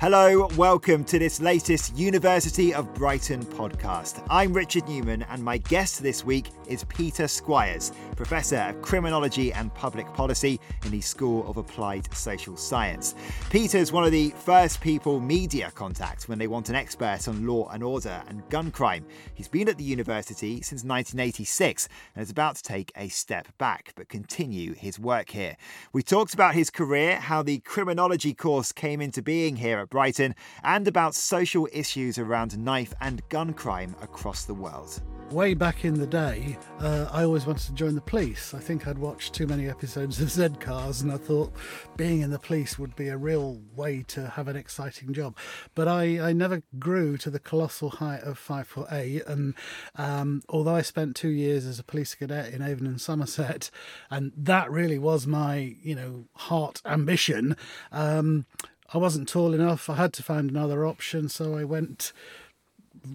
Hello, welcome to this latest University of Brighton podcast. I'm Richard Newman, and my guest this week is Peter Squires, Professor of Criminology and Public Policy in the School of Applied Social Science. Peter's one of the first people media contact when they want an expert on law and order and gun crime. He's been at the university since 1986 and is about to take a step back but continue his work here. We talked about his career, how the criminology course came into being here Brighton, and about social issues around knife and gun crime across the world. Way back in the day, uh, I always wanted to join the police. I think I'd watched too many episodes of Z Cars and I thought being in the police would be a real way to have an exciting job. But I, I never grew to the colossal height of five foot eight. And um, although I spent two years as a police cadet in Avon and Somerset, and that really was my, you know, heart ambition, um, I wasn't tall enough. I had to find another option, so I went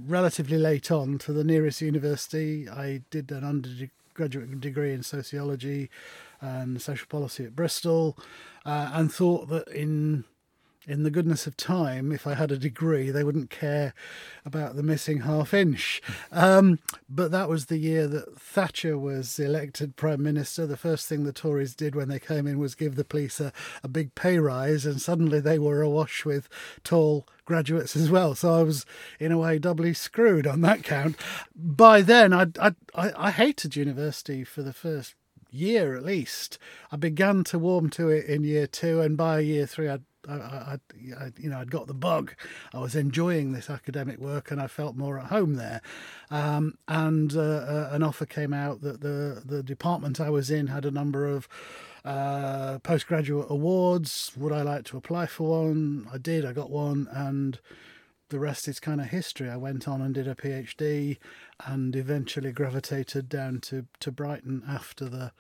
relatively late on to the nearest university. I did an undergraduate degree in sociology and social policy at Bristol, uh, and thought that in in the goodness of time, if I had a degree, they wouldn't care about the missing half inch. Um, but that was the year that Thatcher was elected Prime Minister. The first thing the Tories did when they came in was give the police a, a big pay rise, and suddenly they were awash with tall graduates as well. So I was, in a way, doubly screwed on that count. By then, I, I, I hated university for the first year at least. I began to warm to it in year two, and by year three, I'd I, I, I, you know, I'd got the bug. I was enjoying this academic work, and I felt more at home there. Um, and uh, uh, an offer came out that the the department I was in had a number of uh, postgraduate awards. Would I like to apply for one? I did. I got one, and the rest is kind of history. I went on and did a PhD, and eventually gravitated down to to Brighton after the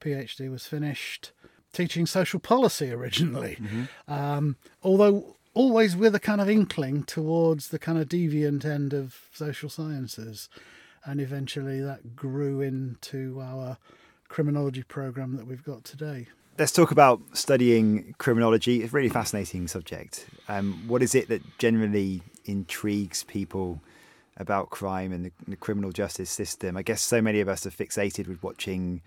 PhD was finished teaching social policy originally, mm-hmm. um, although always with a kind of inkling towards the kind of deviant end of social sciences. And eventually that grew into our criminology program that we've got today. Let's talk about studying criminology. It's a really fascinating subject. Um, what is it that generally intrigues people about crime and the, the criminal justice system? I guess so many of us are fixated with watching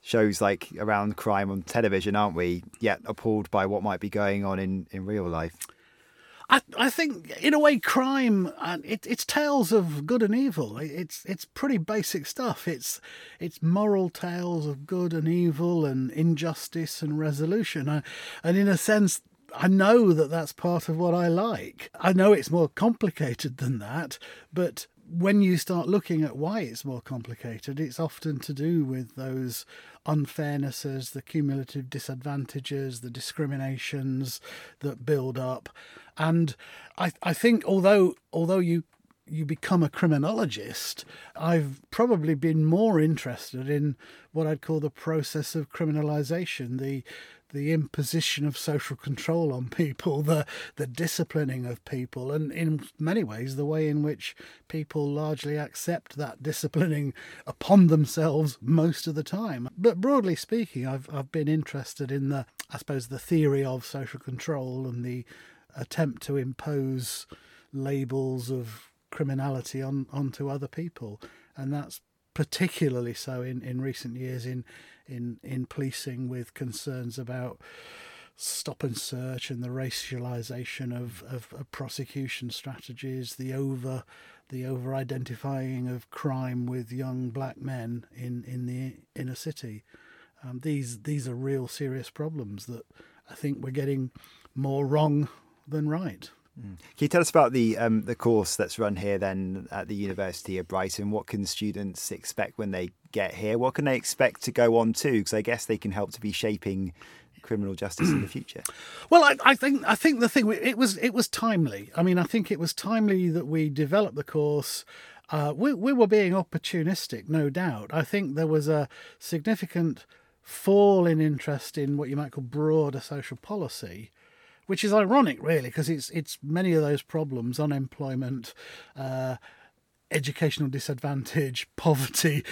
shows like around crime on television, aren't we? Yet appalled by what might be going on in, in real life. I, I think in a way crime and it, it's tales of good and evil. It's it's pretty basic stuff. It's it's moral tales of good and evil and injustice and resolution. and in a sense, I know that that's part of what I like. I know it's more complicated than that, but when you start looking at why it's more complicated, it's often to do with those unfairnesses, the cumulative disadvantages, the discriminations that build up. And I, I think although although you you become a criminologist, I've probably been more interested in what I'd call the process of criminalization, the the imposition of social control on people, the the disciplining of people, and in many ways the way in which people largely accept that disciplining upon themselves most of the time. But broadly speaking, I've I've been interested in the I suppose the theory of social control and the attempt to impose labels of criminality on onto other people, and that's particularly so in, in recent years in in in policing with concerns about stop and search and the racialization of, of, of prosecution strategies, the over the over identifying of crime with young black men in, in the inner city. Um, these these are real serious problems that I think we're getting more wrong than right. Mm. Can you tell us about the um, the course that's run here then at the University of Brighton? What can students expect when they get here? What can they expect to go on to? Because I guess they can help to be shaping criminal justice in the future. Well, I, I, think I think the thing it was it was timely. I mean, I think it was timely that we developed the course. Uh, we, we were being opportunistic, no doubt. I think there was a significant fall in interest in what you might call broader social policy which is ironic, really, because it's it's many of those problems: unemployment, uh, educational disadvantage, poverty,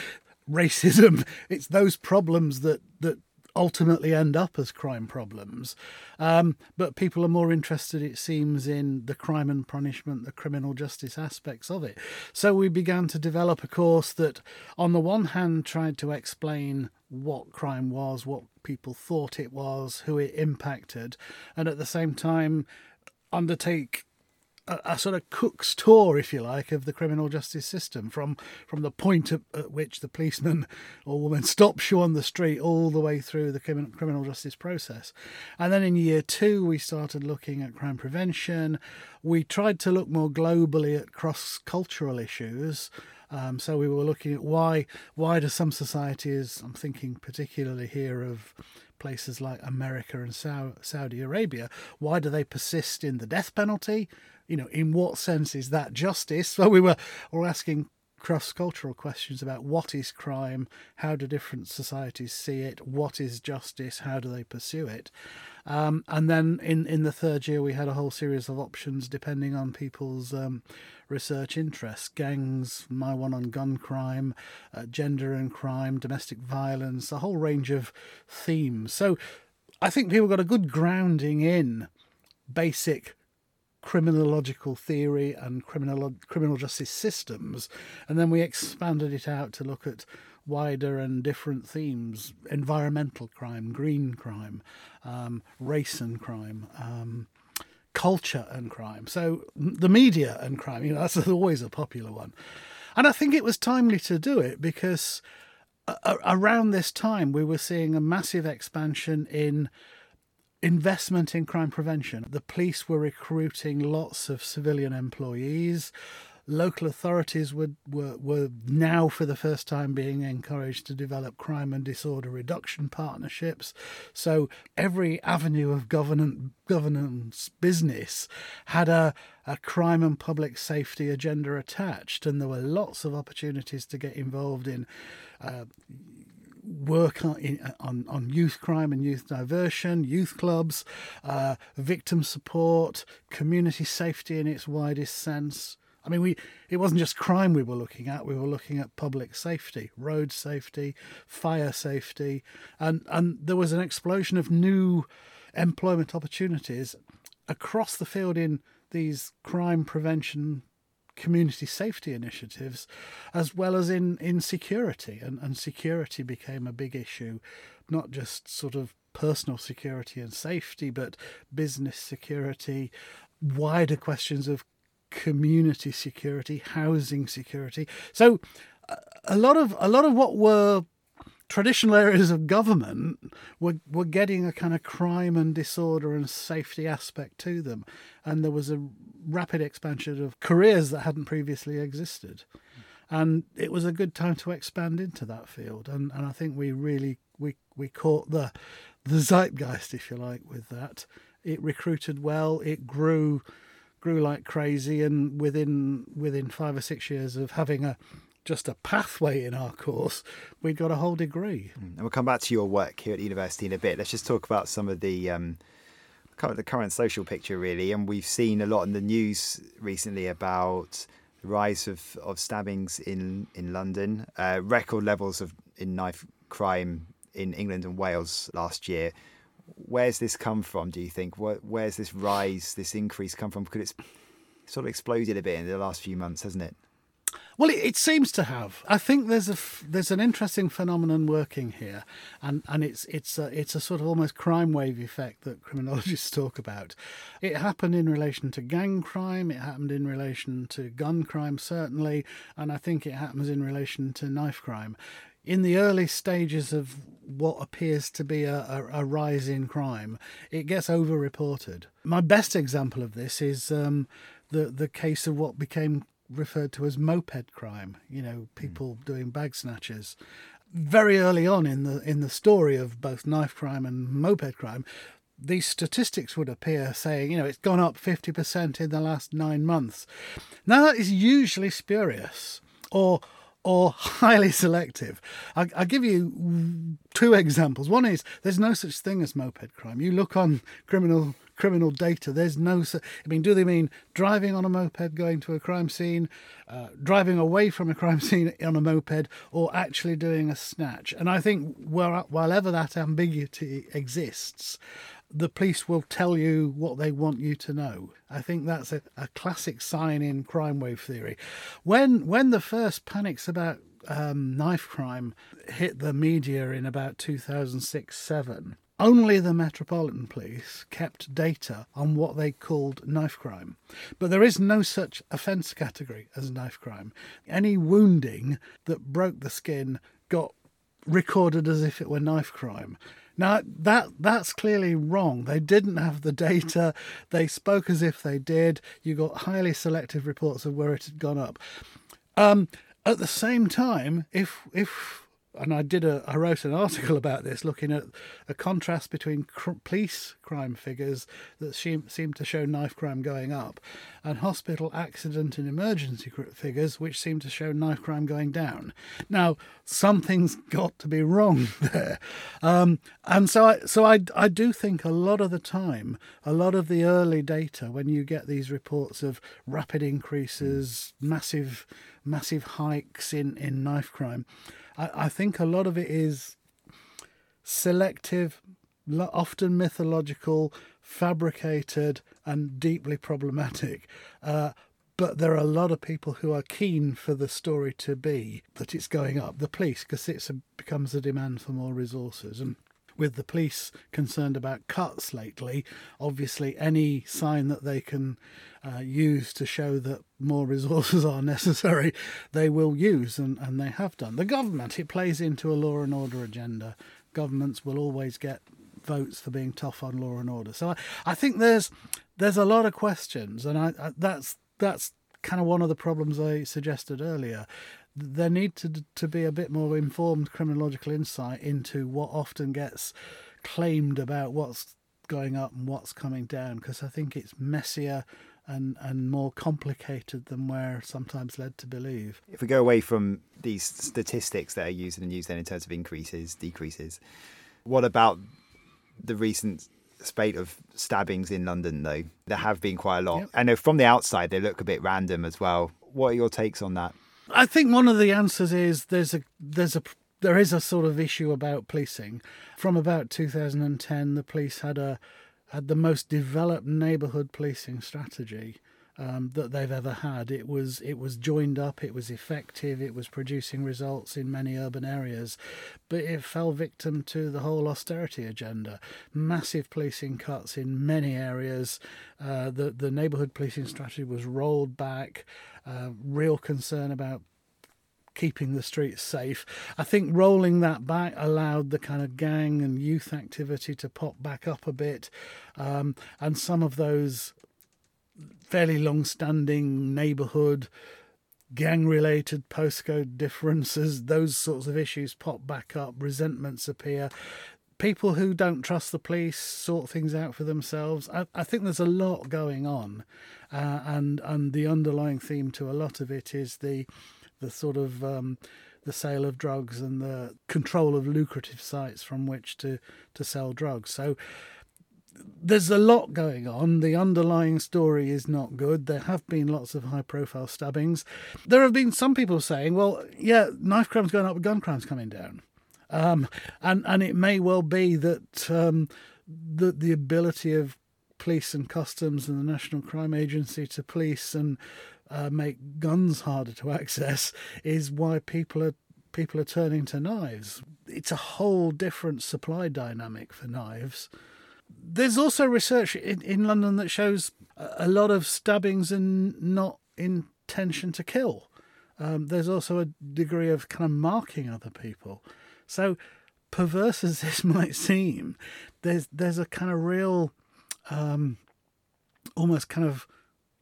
racism. It's those problems that that ultimately end up as crime problems. Um, but people are more interested, it seems, in the crime and punishment, the criminal justice aspects of it. So we began to develop a course that, on the one hand, tried to explain what crime was, what people thought it was, who it impacted, and at the same time undertake a, a, sort of cook's tour, if you like, of the criminal justice system from from the point at, at, which the policeman or woman stops you on the street all the way through the criminal, criminal justice process. And then in year two, we started looking at crime prevention. We tried to look more globally at cross cultural issues. Um, so we were looking at why why do some societies, I'm thinking particularly here of places like America and Saudi Arabia, why do they persist in the death penalty? You know, in what sense is that justice? So we were, were asking cross cultural questions about what is crime, how do different societies see it, what is justice, how do they pursue it. Um, and then in, in the third year, we had a whole series of options depending on people's um, research interests gangs, my one on gun crime, uh, gender and crime, domestic violence, a whole range of themes. So I think people got a good grounding in basic criminological theory and criminal criminal justice systems, and then we expanded it out to look at wider and different themes: environmental crime, green crime, um, race and crime. Um, culture and crime. So the media and crime, you know, that's always a popular one. And I think it was timely to do it because around this time we were seeing a massive expansion in investment in crime prevention. The police were recruiting lots of civilian employees. Local authorities were, were, were now, for the first time, being encouraged to develop crime and disorder reduction partnerships. So every avenue of governance, governance business had a, a crime and public safety agenda attached, and there were lots of opportunities to get involved in uh, work on, on, on youth crime and youth diversion, youth clubs, uh, victim support, community safety in its widest sense. I mean, we it wasn't just crime we were looking at. We were looking at public safety, road safety, fire safety, and and there was an explosion of new employment opportunities across the field in these crime prevention community safety initiatives, as well as in, in security. And, and security became a big issue, not just sort of personal security and safety, but business security, wider questions of community security, housing security. So a lot of a lot of what were traditional areas of government were, were getting a kind of crime and disorder and safety aspect to them. And there was a rapid expansion of careers that hadn't previously existed. And it was a good time to expand into that field. And, and I think we really we, we caught the the zeitgeist, if you like, with that. It recruited well, it grew grew like crazy and within within five or six years of having a just a pathway in our course, we got a whole degree. Mm, and we'll come back to your work here at the university in a bit. Let's just talk about some of the um, the current social picture, really. And we've seen a lot in the news recently about the rise of, of stabbings in in London, uh, record levels of in knife crime in England and Wales last year. Where's this come from? Do you think? where's this rise, this increase come from? Because it's sort of exploded a bit in the last few months, hasn't it? Well, it, it, seems to have. I think there's a there's an interesting phenomenon working here, and, and it's it's a, it's a sort of almost crime wave effect that criminologists talk about. It happened in relation to gang crime. It happened in relation to gun crime, certainly, and I think it happens in relation to knife crime. In the early stages of what appears to be a, a, a rise in crime, it gets over-reported. My best example of this is um, the the case of what became referred to as moped crime. You know, people mm. doing bag snatches. Very early on in the in the story of both knife crime and moped crime, these statistics would appear saying, you know, it's gone up 50% in the last nine months. Now, that is usually spurious or or highly selective. I, will give you two examples. One is there's no such thing as moped crime. You look on criminal criminal data. There's no. I mean, do they mean driving on a moped going to a crime scene, uh, driving away from a crime scene on a moped, or actually doing a snatch? And I think while, ever that ambiguity exists, the police will tell you what they want you to know. I think that's a, a classic sign in crime wave theory. When when the first panics about um, knife crime hit the media in about 2006 7, only the Metropolitan Police kept data on what they called knife crime. But there is no such offence category as knife crime. Any wounding that broke the skin got recorded as if it were knife crime. Now that that's clearly wrong. They didn't have the data. They spoke as if they did. You got highly selective reports of where it had gone up. Um, at the same time, if if and I did a I wrote an article about this, looking at a contrast between cr- police crime figures that seem seem to show knife crime going up, and hospital accident and emergency figures which seem to show knife crime going down. Now something's got to be wrong there, um, and so I so I I do think a lot of the time, a lot of the early data when you get these reports of rapid increases, massive massive hikes in in knife crime I, I think a lot of it is selective, often mythological, fabricated, and deeply problematic. Uh, but there are a lot of people who are keen for the story to be that it's going up. The police, because it becomes a demand for more resources, and with the police concerned about cuts lately, obviously any sign that they can uh, use to show that more resources are necessary, they will use, and, and they have done. The government, it plays into a law and order agenda. Governments will always get votes for being tough on law and order. So I, I think there's there's a lot of questions, and I, I that's that's kind of one of the problems I suggested earlier there need to to be a bit more informed criminological insight into what often gets claimed about what's going up and what's coming down because I think it's messier and and more complicated than we're sometimes led to believe. If we go away from these statistics that are used in the news then in terms of increases, decreases, what about the recent spate of stabbings in London though? There have been quite a lot. Yep. I know from the outside they look a bit random as well. What are your takes on that? I think one of the answers is there's a there's a there is a sort of issue about policing. From about 2010, the police had a had the most developed neighbourhood policing strategy um, that they've ever had. It was it was joined up, it was effective, it was producing results in many urban areas, but it fell victim to the whole austerity agenda. Massive policing cuts in many areas. Uh, the the neighbourhood policing strategy was rolled back. Uh, real concern about keeping the streets safe. I think rolling that back allowed the kind of gang and youth activity to pop back up a bit, um, and some of those fairly long-standing neighbourhood gang-related postcode differences, those sorts of issues pop back up, resentments appear. People who don't trust the police sort things out for themselves. I, I think there's a lot going on, uh, and and the underlying theme to a lot of it is the the sort of um, the sale of drugs and the control of lucrative sites from which to to sell drugs. So there's a lot going on. The underlying story is not good. There have been lots of high profile stabbings. There have been some people saying, well, yeah, knife crime's going up, but gun crime's coming down. Um, and, and it may well be that um, the, the ability of police and customs and the National Crime Agency to police and uh, make guns harder to access is why people are people are turning to knives. It's a whole different supply dynamic for knives there's also research in, in London that shows a lot of stabbings and not intention to kill. Um, there's also a degree of kind of marking other people. So perverse as this might seem, there's there's a kind of real, um, almost kind of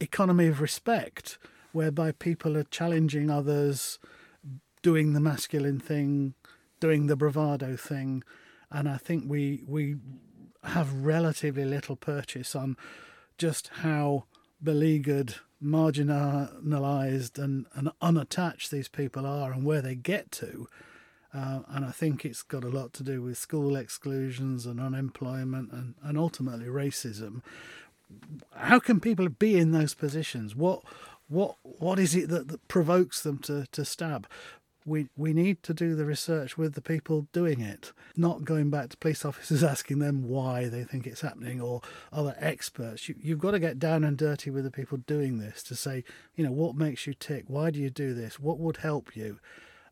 economy of respect, whereby people are challenging others, doing the masculine thing, doing the bravado thing, and I think we we have relatively little purchase on just how beleaguered marginalised and, and unattached these people are and where they get to. Uh, and I think it's got a lot to do with school exclusions and unemployment and, and ultimately racism. How can people be in those positions? What what what is it that, that provokes them to, to stab? We we need to do the research with the people doing it, not going back to police officers asking them why they think it's happening or other experts. You, you've got to get down and dirty with the people doing this to say, you know, what makes you tick? Why do you do this? What would help you?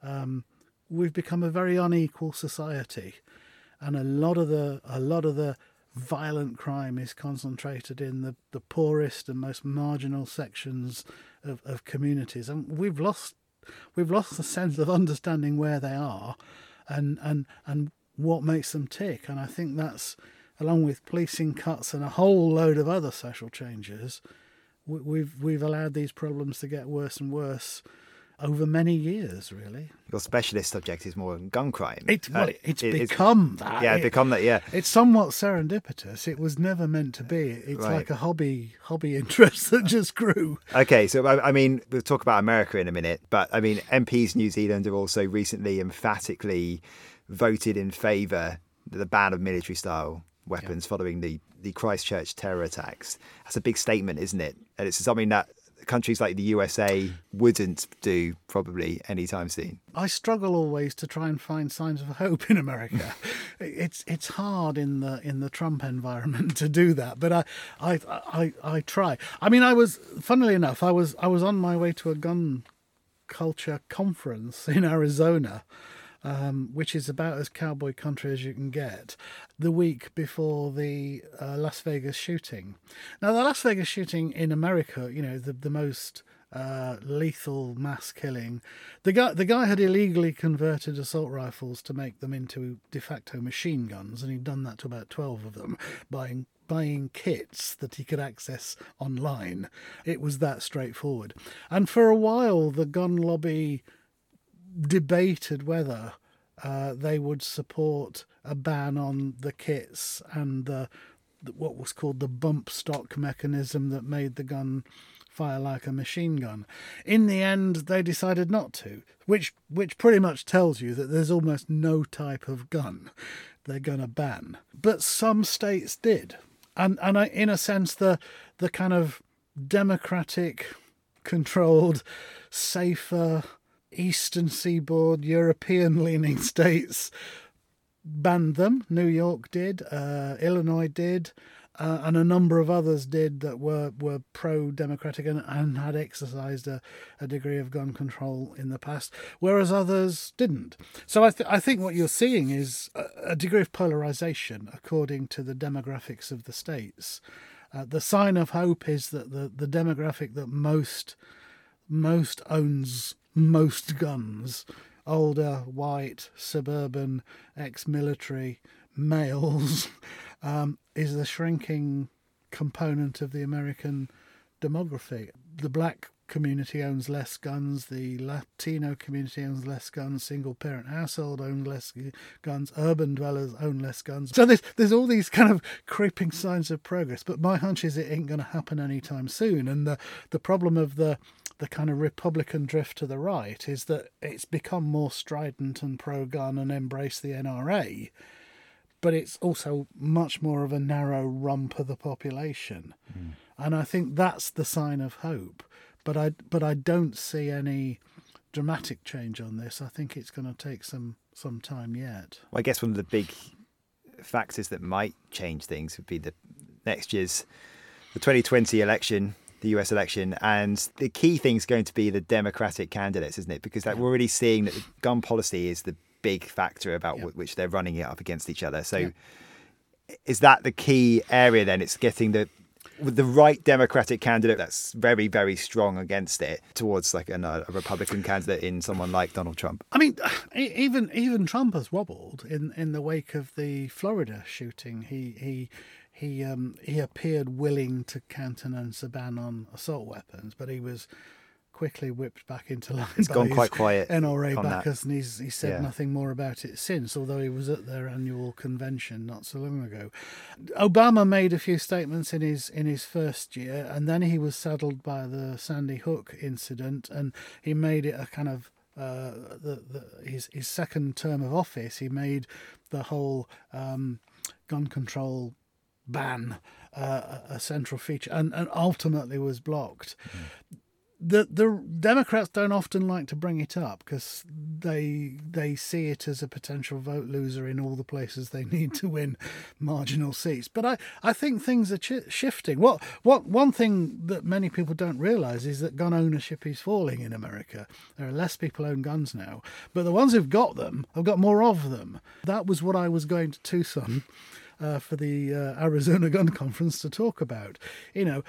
Um, we've become a very unequal society, and a lot of the a lot of the violent crime is concentrated in the, the poorest and most marginal sections of, of communities. And we've lost we've lost the sense of understanding where they are and and and what makes them tick. And i think that's along with policing cuts and a whole load of other social changes we've we've allowed these problems to get worse and worse over many years, really. Your specialist subject is more gun crime. It, well, uh, it's it, become it's, that. Yeah, it, become that. Yeah, it's somewhat serendipitous. It was never meant to be. It's right. like a hobby hobby interest that just grew. Okay, so I, I mean, we'll talk about America in a minute, but I mean, MPs New Zealand have also recently emphatically voted in favour of the ban of military style weapons yeah. following the the Christchurch terror attacks. That's a big statement, isn't it? And it's something that countries like the USA wouldn't do probably anytime soon. I struggle always to try and find signs of hope in America. it's it's hard in the in the Trump environment to do that, but I, I I I try. I mean, I was funnily enough, I was I was on my way to a gun culture conference in Arizona um, which is about as cowboy country as you can get, the week before the uh, Las Vegas shooting. Now, the Las Vegas shooting in America, you know, the, the most uh, lethal mass killing. The guy, the guy had illegally converted assault rifles to make them into de facto machine guns, and he'd done that to about 12 of them, buying buying kits that he could access online. It was that straightforward. And for a while, the gun lobby debated whether uh, they would support a ban on the kits and the, what was called the bump stock mechanism that made the gun fire like a machine gun. In the end, they decided not to, which which pretty much tells you that there's almost no type of gun they're going to ban. But some states did, and and I, in a sense, the the kind of democratic, controlled, safer eastern seaboard European leaning states banned them. New York did, uh, Illinois did, uh, and a number of others did that were, were pro democratic and, and, had exercised a, a, degree of gun control in the past, whereas others didn't. So I, th- I think what you're seeing is a, a, degree of polarization according to the demographics of the states. Uh, the sign of hope is that the, the demographic that most most owns most guns, older, white, suburban, ex military males, um, is the shrinking component of the American demography. The black community owns less guns, the Latino community owns less guns, single parent household owns less guns, urban dwellers own less guns. So there's there's all these kind of creeping signs of progress, but my hunch is it ain't going to happen anytime soon. And the the problem of the the kind of Republican drift to the right is that it's become more strident and pro gun and embrace the NRA, but it's also much more of a narrow rump of the population. Mm. And I think that's the sign of hope. But I but I don't see any dramatic change on this. I think it's going to take some some time yet. Well, I guess one of the big factors that might change things would be the next year's the 2020 election the US election. And the key thing is going to be the Democratic candidates, isn't it? Because we're already seeing that gun policy is the big factor about yeah. which they're running it up against each other. So yeah. is that the key area then? It's getting the with the right Democratic candidate that's very, very strong against it towards like an, a Republican candidate in someone like Donald Trump. I mean, even even Trump has wobbled in, in the wake of the Florida shooting. He he he um, he appeared willing to countenance a ban on assault weapons, but he was quickly whipped back into line. It's gone quite quiet. NRA backers, and he's he said yeah. nothing more about it since. Although he was at their annual convention not so long ago. Obama made a few statements in his in his first year, and then he was saddled by the Sandy Hook incident, and he made it a kind of uh, the, the, his his second term of office. He made the whole um, gun control ban uh, a central feature, and, and ultimately was blocked. Mm. The the Democrats don't often like to bring it up because they they see it as a potential vote loser in all the places they need to win marginal seats. But I, I think things are ch- shifting. What what one thing that many people don't realise is that gun ownership is falling in America. There are less people own guns now, but the ones who've got them have got more of them. That was what I was going to Tucson uh, for the uh, Arizona Gun Conference to talk about. You know,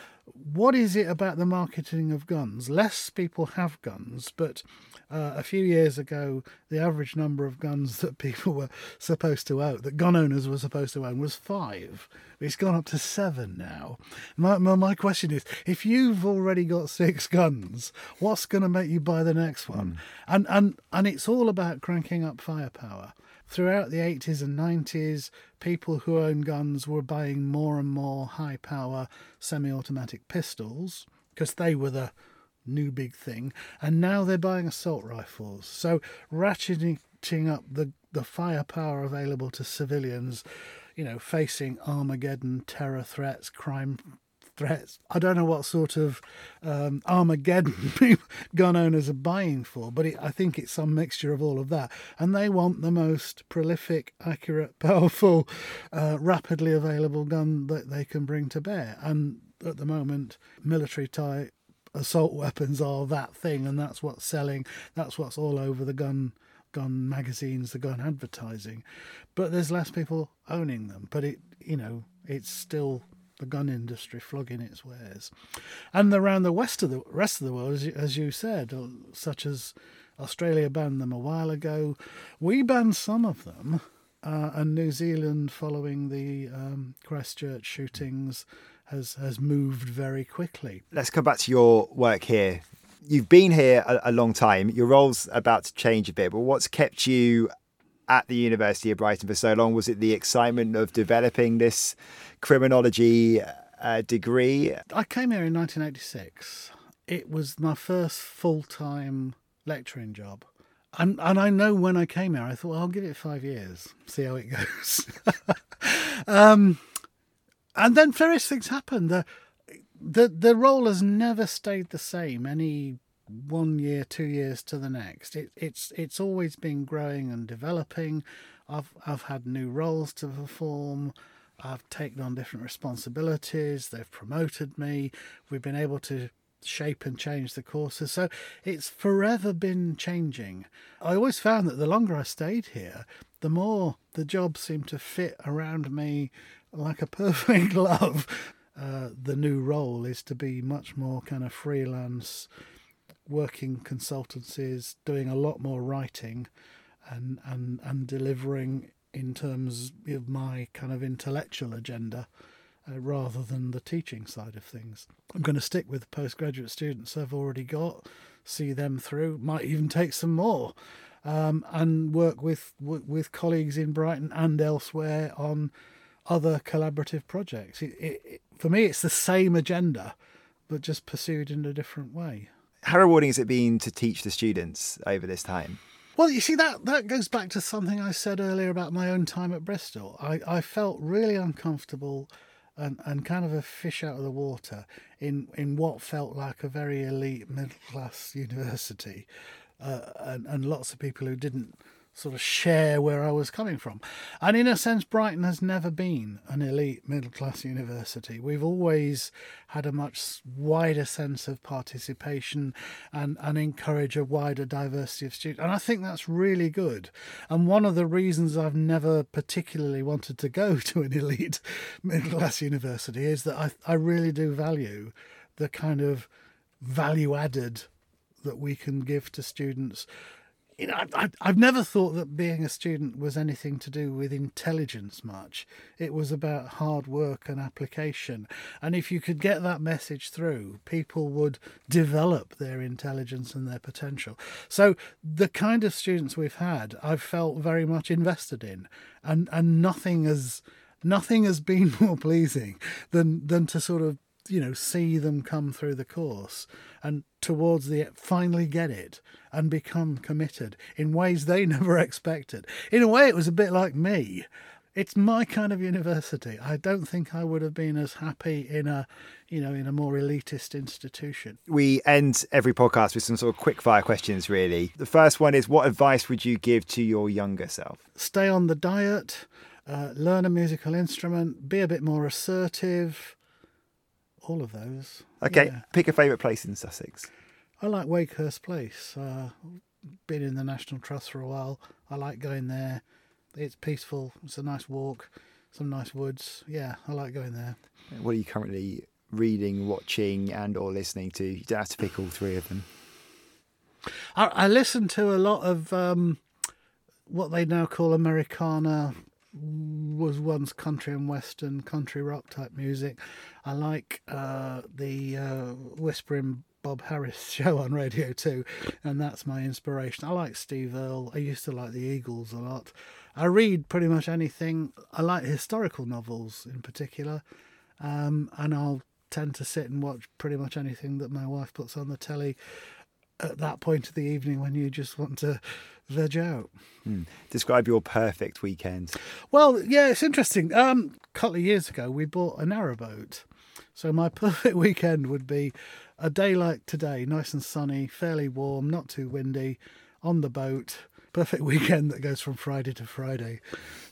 what is it about the marketing of guns? Less people have guns, but uh, a few years ago, the average number of guns that people were supposed to own, that gun owners were supposed to own, was five. It's gone up to seven now. My, my, my question is if you've already got six guns, what's going to make you buy the next one? Mm. And, and, and it's all about cranking up firepower. Throughout the 80s and 90s, people who own guns were buying more and more high power semi automatic pistols because they were the new big thing. And now they're buying assault rifles. So ratcheting up the, the firepower available to civilians, you know, facing Armageddon, terror threats, crime threats. I don't know what sort of um, Armageddon gun owners are buying for, but it, I think it's some mixture of all of that. And they want the most prolific, accurate, powerful, uh, rapidly available gun that they can bring to bear. And at the moment, military type assault weapons are that thing, and that's what's selling. That's what's all over the gun gun magazines, the gun advertising. But there's less people owning them. But it, you know, it's still the gun industry flogging its wares, and around the west of the rest of the world, as you, as you said, uh, such as Australia banned them a while ago, we banned some of them, uh, and New Zealand, following the um, Christchurch shootings, has has moved very quickly. Let's come back to your work here. You've been here a, a long time. Your role's about to change a bit, but what's kept you at the University of Brighton for so long? Was it the excitement of developing this criminology uh, degree? I came here in 1986. It was my first full time lecturing job. And, and I know when I came here, I thought, well, I'll give it five years, see how it goes. um, and then various things happened. The, the, the role has never stayed the same any one year, two years to the next. It, it's it's always been growing and developing. I've I've had new roles to perform. I've taken on different responsibilities. They've promoted me. We've been able to shape and change the courses. So it's forever been changing. I always found that the longer I stayed here, the more the job seemed to fit around me like a perfect glove. Uh, the new role is to be much more kind of freelance working consultancies, doing a lot more writing and, and, and delivering in terms of my kind of intellectual agenda uh, rather than the teaching side of things. I'm going to stick with postgraduate students I've already got, see them through, might even take some more. Um, and work with with colleagues in Brighton and elsewhere on other collaborative projects. It, it, for me, it's the same agenda, but just pursued in a different way. How rewarding has it been to teach the students over this time? Well, you see, that, that goes back to something I said earlier about my own time at Bristol. I, I felt really uncomfortable and, and kind of a fish out of the water in, in what felt like a very elite middle class university. Uh, and, and lots of people who didn't sort of share where I was coming from. And in a sense, Brighton has never been an elite middle class university. We've always had a much wider sense of participation and, and encourage a wider diversity of students. And I think that's really good. And one of the reasons I've never particularly wanted to go to an elite middle class university is that I, I really do value the kind of value added that we can give to students you know, I, I've never thought that being a student was anything to do with intelligence much. It was about hard work and application. And if you could get that message through, people would develop their intelligence and their potential. So the kind of students we've had, I've felt very much invested in, and and nothing has nothing has been more pleasing than than to sort of you know see them come through the course and towards the finally get it and become committed in ways they never expected. In a way it was a bit like me. It's my kind of university. I don't think i would have been as happy in a you know in a more elitist institution. We end every podcast with some sort of quick fire questions really. The first one is what advice would you give to your younger self? Stay on the diet uh, learn a musical instrument be a bit more assertive all of those. Okay, yeah. pick a favourite place in Sussex. I like Wakehurst Place. Uh, been in the National Trust for a while. I like going there. It's peaceful. It's a nice walk. Some nice woods. Yeah, I like going there. What are you currently reading, watching, and or listening to? You don't have to pick all three of them. I, I listen to a lot of um, what they now call Americana was once country and western country rock type music. I like uh, the uh, Whispering Bob Harris show on Radio 2, and that's my inspiration. I like Steve Earle. I used to like the Eagles a lot. I read pretty much anything. I like historical novels in particular, um, and I'll tend to sit and watch pretty much anything that my wife puts on the telly at that point of the evening when you just want to veg out. Hmm. Describe your perfect weekend. Well, yeah, it's interesting. Um, a couple of years ago, we bought a narrowboat. So my perfect weekend would be a day like today, nice and sunny, fairly warm, not too windy, on the boat. Perfect weekend that goes from Friday to Friday.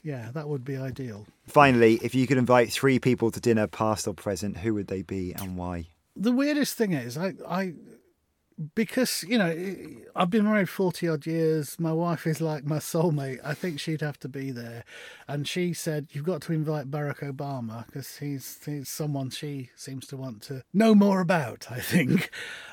Yeah, that would be ideal. Finally, if you could invite three people to dinner, past or present, who would they be and why? The weirdest thing is, I, I because you know I've been married forty odd years. My wife is like my soulmate. I think she'd have to be there, and she said you've got to invite Barack Obama because he's he's someone she seems to want to know more about. I think,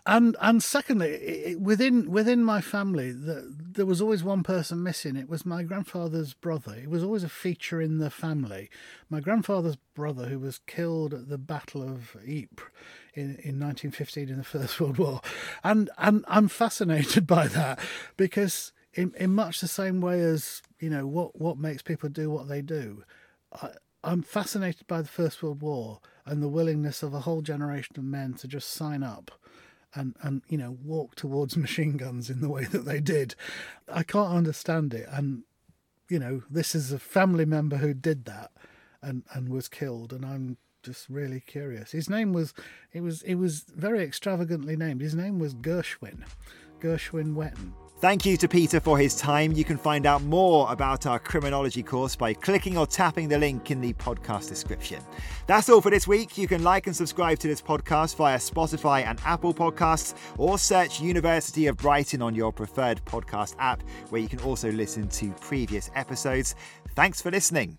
and and secondly, it, within within my family, the, there was always one person missing. It was my grandfather's brother. It was always a feature in the family. My grandfather's brother, who was killed at the Battle of Ypres in, in 1915 in the First World War. And, and I'm fascinated by that because in, in much the same way as, you know, what, what makes people do what they do, I, I'm fascinated by the First World War and the willingness of a whole generation of men to just sign up and, and you know walk towards machine guns in the way that they did. I can't understand it, and you know this is a family member who did that and and was killed, and I'm just really curious. His name was it was it was very extravagantly named. His name was Gershwin, Gershwin Wetton. Thank you to Peter for his time. You can find out more about our criminology course by clicking or tapping the link in the podcast description. That's all for this week. You can like and subscribe to this podcast via Spotify and Apple Podcasts or search University of Brighton on your preferred podcast app, where you can also listen to previous episodes. Thanks for listening.